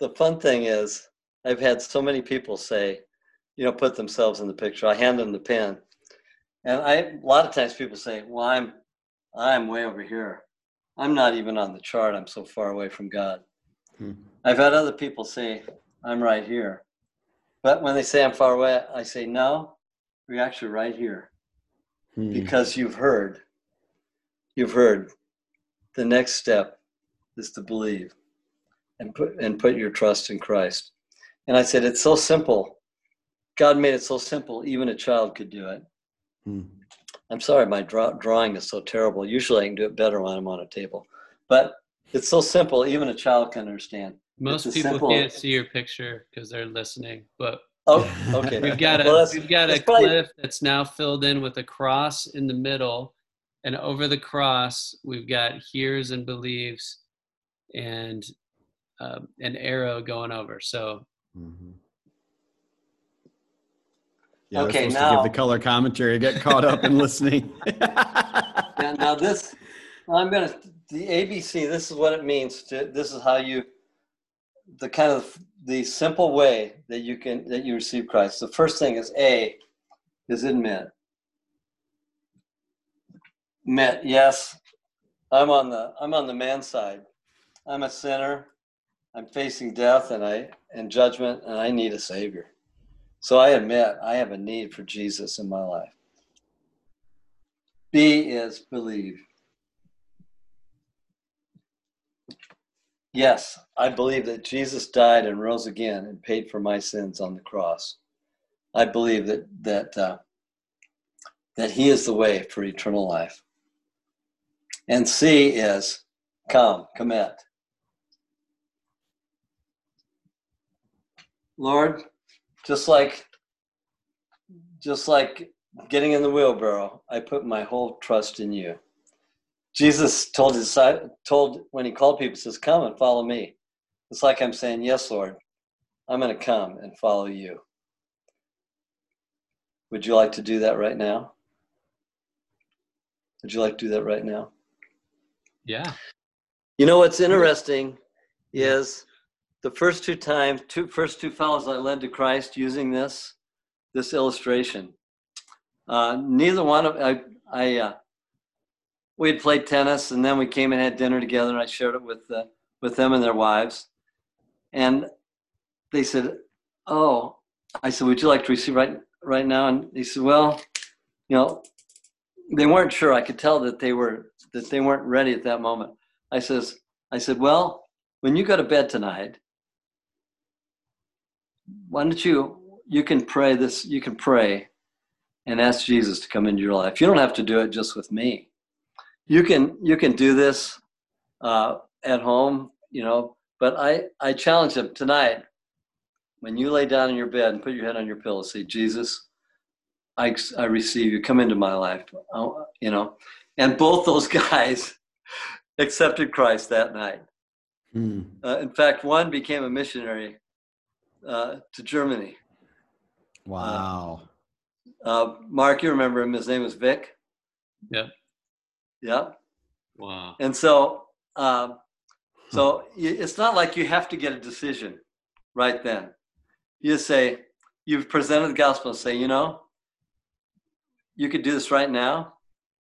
the fun thing is, I've had so many people say, you know, put themselves in the picture. I hand them the pen. And I, a lot of times people say, well, I'm, I'm way over here. I'm not even on the chart. I'm so far away from God. Hmm. I've had other people say, I'm right here. But when they say I'm far away, I say, no, you're actually right here. Hmm. Because you've heard, you've heard the next step is to believe and put, and put your trust in Christ. And I said, it's so simple. God made it so simple, even a child could do it. Hmm. I'm sorry, my draw, drawing is so terrible. Usually I can do it better when I'm on a table. But it's so simple, even a child can understand. Most people simple... can't see your picture because they're listening, but oh, [laughs] okay. we've got a well, we've got a probably... cliff that's now filled in with a cross in the middle, and over the cross we've got hears and believes, and um, an arrow going over. So. Mm-hmm. Yeah, okay, now to give the color commentary, get caught up in listening. [laughs] yeah, now this, I'm gonna the ABC. This is what it means. To, this is how you, the kind of the simple way that you can that you receive Christ. The first thing is A, is admit. Admit, yes, I'm on the I'm on the man side. I'm a sinner. I'm facing death and I and judgment, and I need a savior. So I admit I have a need for Jesus in my life. B is believe. Yes, I believe that Jesus died and rose again and paid for my sins on the cross. I believe that that uh, that He is the way for eternal life. And C is come, commit. Lord, just like just like getting in the wheelbarrow, I put my whole trust in you. Jesus told his told when he called people, says, "Come and follow me." It's like I'm saying, "Yes, Lord, I'm going to come and follow you." Would you like to do that right now? Would you like to do that right now? Yeah. You know what's interesting is the first two times, two first two fellows I led to Christ using this this illustration. Uh, neither one of I I uh, we had played tennis and then we came and had dinner together and I shared it with uh, with them and their wives, and they said, "Oh," I said, "Would you like to receive right right now?" And they said, "Well, you know." They weren't sure. I could tell that they were that they weren't ready at that moment. I says, I said, well, when you go to bed tonight, why don't you you can pray this you can pray and ask jesus to come into your life you don't have to do it just with me you can you can do this uh, at home you know but i i challenge them tonight when you lay down in your bed and put your head on your pillow say jesus i i receive you come into my life oh, you know and both those [laughs] guys accepted christ that night mm. uh, in fact one became a missionary uh, to Germany. Wow. Uh, uh, Mark, you remember him? His name was Vic. Yep. Yep. Wow. And so, um, so it's not like you have to get a decision right then. You say, you've presented the gospel and say, you know, you could do this right now,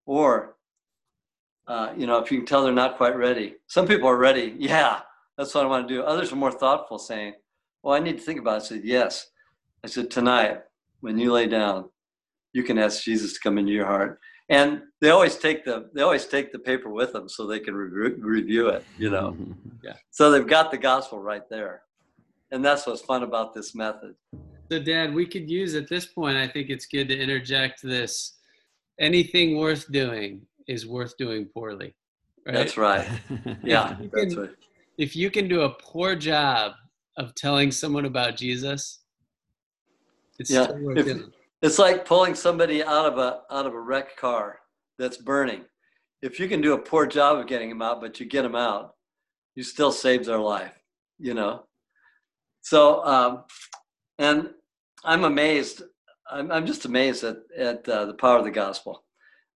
or, uh, you know, if you can tell they're not quite ready. Some people are ready. [laughs] Yeah, that's what I want to do. Others are more thoughtful, saying, well, I need to think about it. I said, yes. I said, tonight, when you lay down, you can ask Jesus to come into your heart. And they always take the they always take the paper with them so they can re- review it. You know, mm-hmm. yeah. So they've got the gospel right there, and that's what's fun about this method. So, Dad, we could use at this point. I think it's good to interject this: anything worth doing is worth doing poorly. Right? That's right. Yeah, can, that's right. If you can do a poor job of telling someone about Jesus, it's yeah. If, it's like pulling somebody out of a out of a wrecked car that's burning. If you can do a poor job of getting them out, but you get them out, you still saved their life. You know. So, um, and I'm amazed. I'm, I'm just amazed at at uh, the power of the gospel.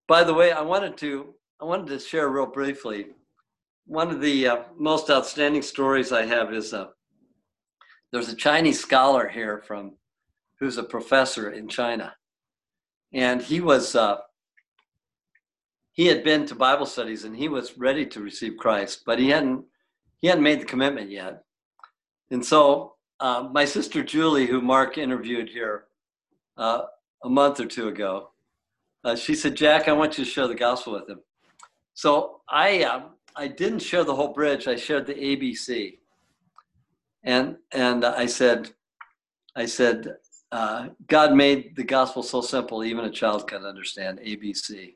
By the way, I wanted to I wanted to share real briefly. One of the uh, most outstanding stories I have is uh, there's a Chinese scholar here from who's a professor in China. and he was uh, he had been to Bible studies and he was ready to receive Christ, but he hadn't he hadn't made the commitment yet. And so uh, my sister Julie, who Mark interviewed here uh, a month or two ago, uh, she said, "Jack, I want you to share the gospel with him." So I um, I didn't share the whole bridge. I shared the ABC, and and I said, I said, uh, God made the gospel so simple, even a child can understand ABC.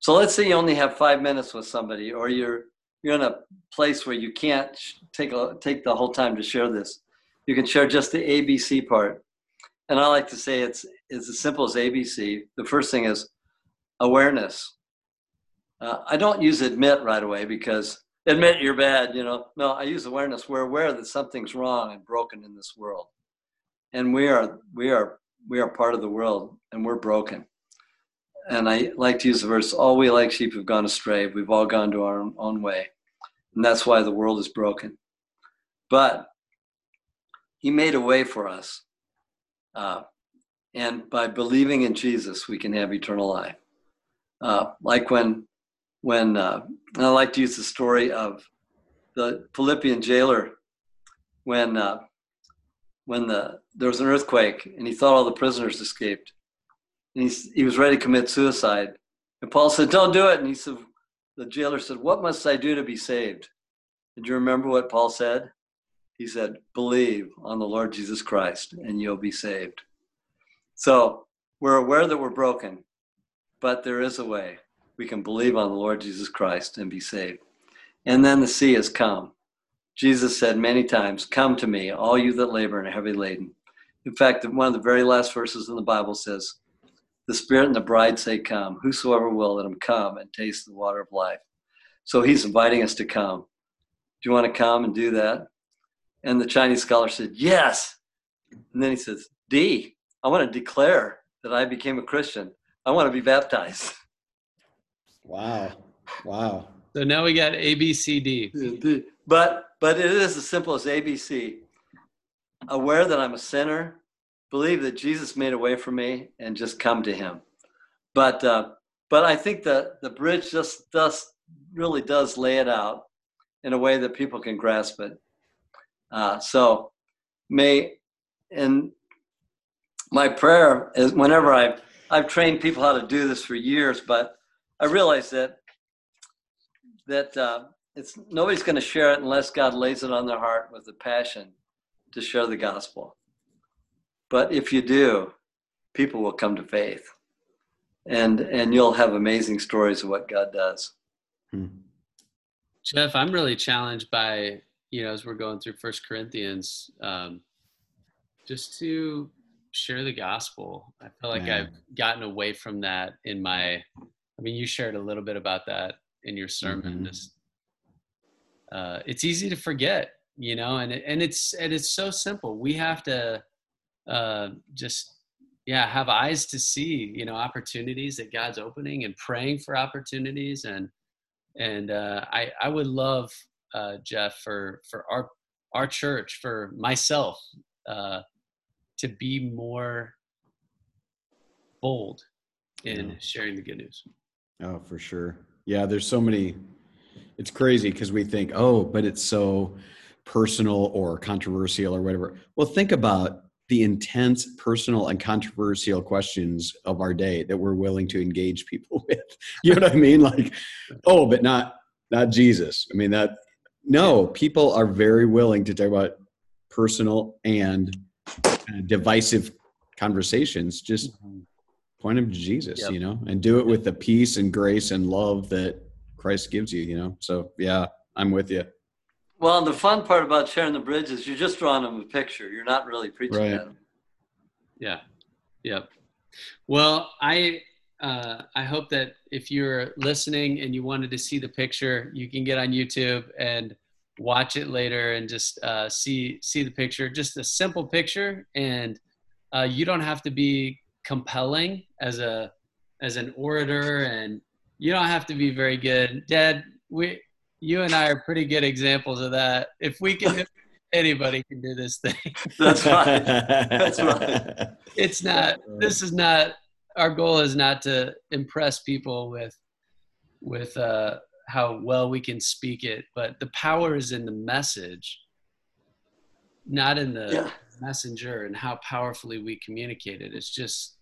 So let's say you only have five minutes with somebody, or you're you're in a place where you can't take a, take the whole time to share this. You can share just the ABC part, and I like to say it's it's as simple as ABC. The first thing is awareness. Uh, I don't use admit right away because admit you're bad. You know, no, I use awareness. We're aware that something's wrong and broken in this world and we are we are we are part of the world and we're broken. And i like to use the verse all we like sheep have gone astray. We've all gone to our own way. And that's why the world is broken. But he made a way for us uh, and by believing in jesus we can have eternal life. Uh, like when when uh, i like to use the story of the philippian jailer when uh, when the there was an earthquake and he thought all the prisoners escaped. And he, he was ready to commit suicide. And Paul said, Don't do it. And he said, The jailer said, What must I do to be saved? Did you remember what Paul said? He said, Believe on the Lord Jesus Christ and you'll be saved. So we're aware that we're broken, but there is a way. We can believe on the Lord Jesus Christ and be saved. And then the C has come. Jesus said many times, Come to me, all you that labor and are heavy laden. In fact, one of the very last verses in the Bible says, The Spirit and the bride say, Come. Whosoever will, let him come and taste the water of life. So he's inviting us to come. Do you want to come and do that? And the Chinese scholar said, Yes. And then he says, D, I want to declare that I became a Christian. I want to be baptized. Wow. Wow. So now we got A, B, C, D. But but it is as simple as ABC. Aware that I'm a sinner, believe that Jesus made a way for me, and just come to Him. But uh, but I think that the bridge just does really does lay it out in a way that people can grasp it. Uh, so may and my prayer is whenever I've I've trained people how to do this for years, but I realize that that uh, it's nobody's going to share it unless God lays it on their heart with a passion to share the gospel. But if you do, people will come to faith, and and you'll have amazing stories of what God does. Hmm. Jeff, I'm really challenged by you know as we're going through First Corinthians, um, just to share the gospel. I feel like Man. I've gotten away from that in my. I mean, you shared a little bit about that in your sermon. Mm-hmm. Just uh, it's easy to forget, you know, and and it's and it's so simple. We have to uh, just yeah have eyes to see, you know, opportunities that God's opening and praying for opportunities and and uh, I I would love uh, Jeff for for our our church for myself uh, to be more bold in yeah. sharing the good news. Oh, for sure. Yeah, there's so many it's crazy because we think, oh, but it's so personal or controversial or whatever. Well, think about the intense personal and controversial questions of our day that we're willing to engage people [laughs] with. You know what I mean? Like, oh, but not not Jesus. I mean that no, people are very willing to talk about personal and divisive conversations. Just mm-hmm. Point them to Jesus, yep. you know, and do it with the peace and grace and love that Christ gives you, you know? So yeah, I'm with you. Well, the fun part about sharing the bridge is you're just drawing them a picture. You're not really preaching right. at them. Yeah. Yep. Well, I uh, I hope that if you're listening and you wanted to see the picture, you can get on YouTube and watch it later and just uh, see see the picture. Just a simple picture, and uh, you don't have to be compelling as a as an orator and you don't have to be very good. Dad, we you and I are pretty good examples of that. If we can [laughs] anybody can do this thing. That's right. That's right. [laughs] It's not this is not our goal is not to impress people with with uh, how well we can speak it, but the power is in the message, not in the yeah. messenger and how powerfully we communicate it. It's just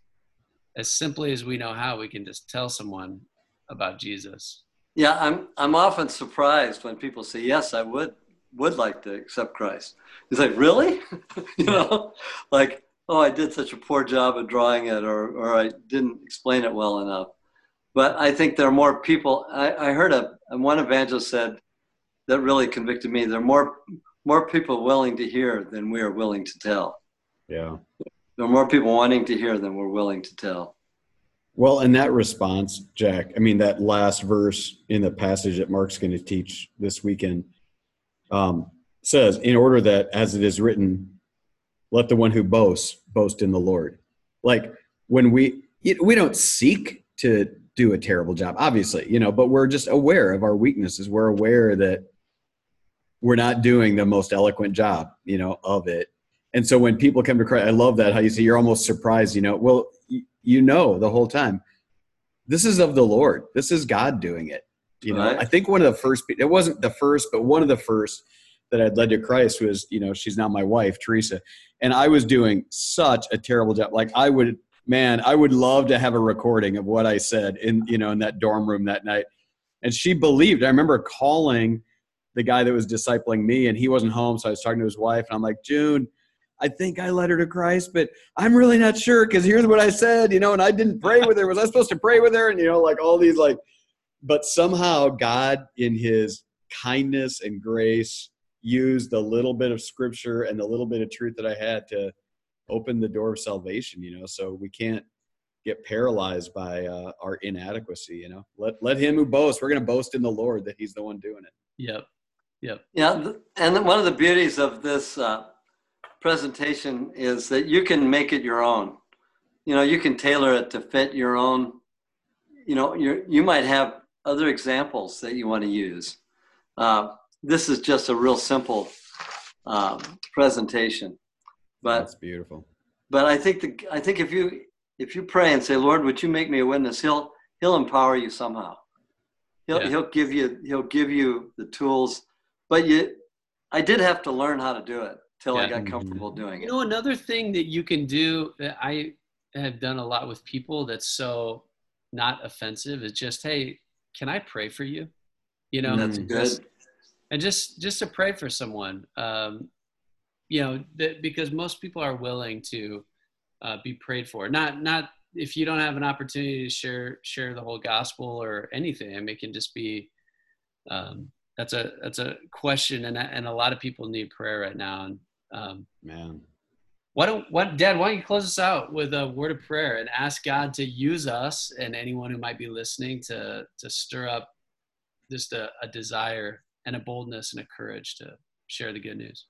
as simply as we know how, we can just tell someone about Jesus. Yeah, I'm I'm often surprised when people say, "Yes, I would would like to accept Christ." It's like, "Really?" [laughs] you know, like, "Oh, I did such a poor job of drawing it, or or I didn't explain it well enough." But I think there are more people. I, I heard a one evangelist said that really convicted me. There are more more people willing to hear than we are willing to tell. Yeah. There are more people wanting to hear than we're willing to tell. Well, in that response, Jack, I mean, that last verse in the passage that Mark's going to teach this weekend um, says, in order that, as it is written, let the one who boasts boast in the Lord. Like when we, we don't seek to do a terrible job, obviously, you know, but we're just aware of our weaknesses. We're aware that we're not doing the most eloquent job, you know, of it. And so when people come to Christ, I love that how you say you're almost surprised, you know, well, you know, the whole time, this is of the Lord. This is God doing it. You know, right. I think one of the first, it wasn't the first, but one of the first that I'd led to Christ was, you know, she's now my wife, Teresa. And I was doing such a terrible job. Like I would man, I would love to have a recording of what I said in, you know, in that dorm room that night. And she believed. I remember calling the guy that was discipling me and he wasn't home. So I was talking to his wife and I'm like, June, I think I led her to Christ, but I'm really not sure because here's what I said, you know, and I didn't pray with her. Was I supposed to pray with her? And, you know, like all these, like, but somehow God, in his kindness and grace, used a little bit of scripture and a little bit of truth that I had to open the door of salvation you know? So we can't get paralyzed by uh, our inadequacy you know? Let let him who boasts we're going to boast in the lord that he's the one doing it. Yep. Yep. Yeah and one of the beauties of this uh, presentation is that you can make it your own you know you can tailor it to fit your own you know you you might have other examples that you want to use uh, this is just a real simple um, presentation but that's beautiful. But I think the I think if you if you pray and say, Lord, would you make me a witness? He'll he'll empower you somehow. He'll yeah. he'll give you he'll give you the tools. But you I did have to learn how to do it till yeah. I got comfortable mm-hmm. doing it. You know, another thing that you can do that I have done a lot with people that's so not offensive is just, hey, can I pray for you? You know, that's good. and just just to pray for someone. Um, you know, that because most people are willing to uh, be prayed for. Not not if you don't have an opportunity to share share the whole gospel or anything. I mean, it can just be. Um, that's a that's a question, and and a lot of people need prayer right now. And um, man, why don't what Dad? Why don't you close us out with a word of prayer and ask God to use us and anyone who might be listening to to stir up just a, a desire and a boldness and a courage to share the good news.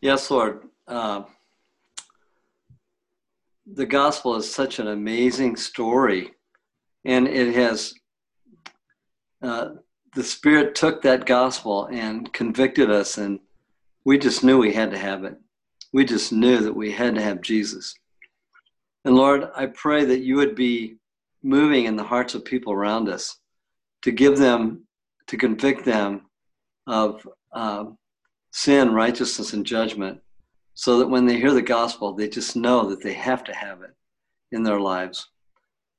Yes, Lord. Uh, the gospel is such an amazing story, and it has. Uh, the Spirit took that gospel and convicted us, and we just knew we had to have it. We just knew that we had to have Jesus. And Lord, I pray that you would be moving in the hearts of people around us to give them, to convict them of uh, sin, righteousness, and judgment, so that when they hear the gospel, they just know that they have to have it in their lives.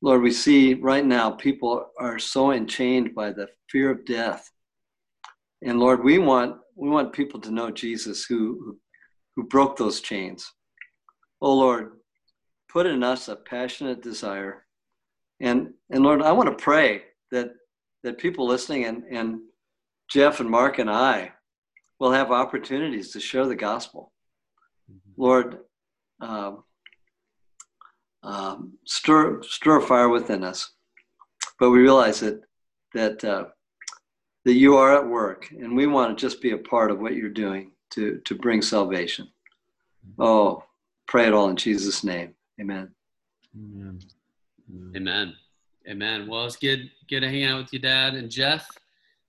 Lord, we see right now people are so enchained by the fear of death. And Lord, we want we want people to know Jesus who who broke those chains. Oh Lord, put in us a passionate desire. And and Lord, I want to pray that that people listening and, and Jeff and Mark and I will have opportunities to share the gospel. Mm-hmm. Lord, um, um, stir stir a fire within us, but we realize that that uh, that you are at work, and we want to just be a part of what you're doing to to bring salvation. Oh, pray it all in Jesus' name, Amen. Amen. Amen. Amen. Well, it's good good to hang out with you, Dad and Jeff.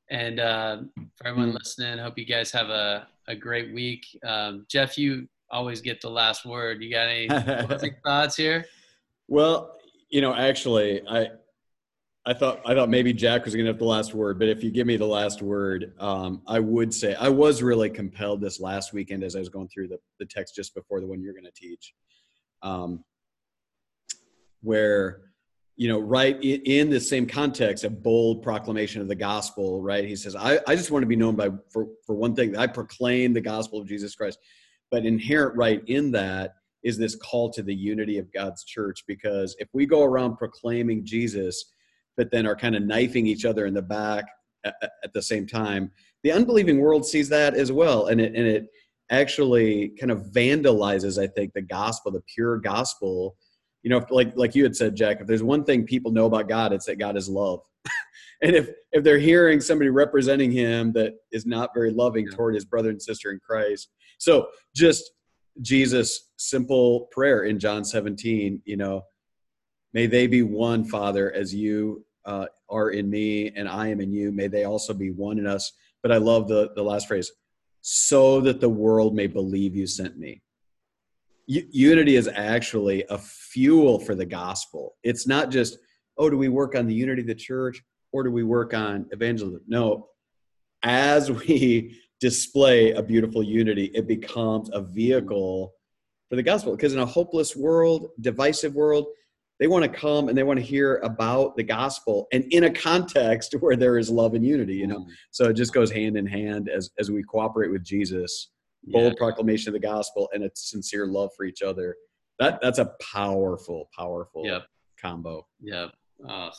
And uh, for everyone listening, hope you guys have a, a great week. Um, Jeff, you always get the last word. You got any [laughs] thoughts here? Well, you know, actually, I I thought I thought maybe Jack was going to have the last word, but if you give me the last word, um, I would say I was really compelled this last weekend as I was going through the, the text just before the one you're going to teach, um, where you know, right in, in the same context, a bold proclamation of the gospel, right? He says, I, I just want to be known by for for one thing, I proclaim the gospel of Jesus Christ, but inherent right in that is this call to the unity of God's church. Because if we go around proclaiming Jesus, but then are kind of knifing each other in the back at, at the same time, the unbelieving world sees that as well. And it, and it actually kind of vandalizes, I think, the gospel, the pure gospel. You know, like like you had said, Jack, if there's one thing people know about God, it's that God is love. [laughs] and if if they're hearing somebody representing him that is not very loving yeah. toward his brother and sister in Christ, so just Jesus' simple prayer in John 17, you know, may they be one, Father, as you uh, are in me and I am in you. May they also be one in us. But I love the, the last phrase so that the world may believe you sent me. U- unity is actually a fuel for the gospel. It's not just, oh, do we work on the unity of the church or do we work on evangelism? No. As [laughs] we display a beautiful unity, it becomes a vehicle for the gospel. Because in a hopeless world, divisive world, they want to come and they want to hear about the gospel and in a context [laughs] where there is love and unity, you know. Mm. So it just goes hand in hand as as we cooperate with Jesus, bold yeah. proclamation of the gospel and a sincere love for each other. That that's a powerful, powerful yep. combo. Yeah. Oh,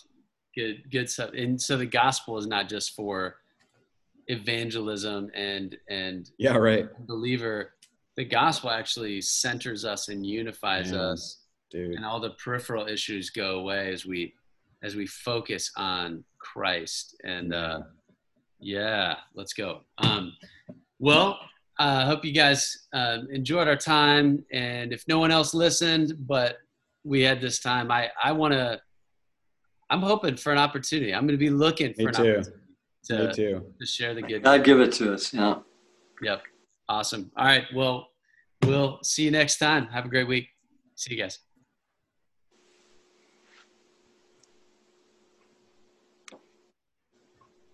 good, good stuff. And so the gospel is not just for evangelism and and yeah right. believer the gospel actually centers us and unifies Man, us. dude. and all the peripheral issues go away as we as we focus on christ. And uh yeah let's go. Um well i uh, hope you guys uh, enjoyed our time. And if no one else listened but we had this time i i want to i'm hoping for an opportunity. I'm going to be looking for Me an too. opportunity to, Me too. to share the good. God give it to us. Yeah. Yep. Awesome. All right. Well, we'll see you next time. Have a great week. See you guys.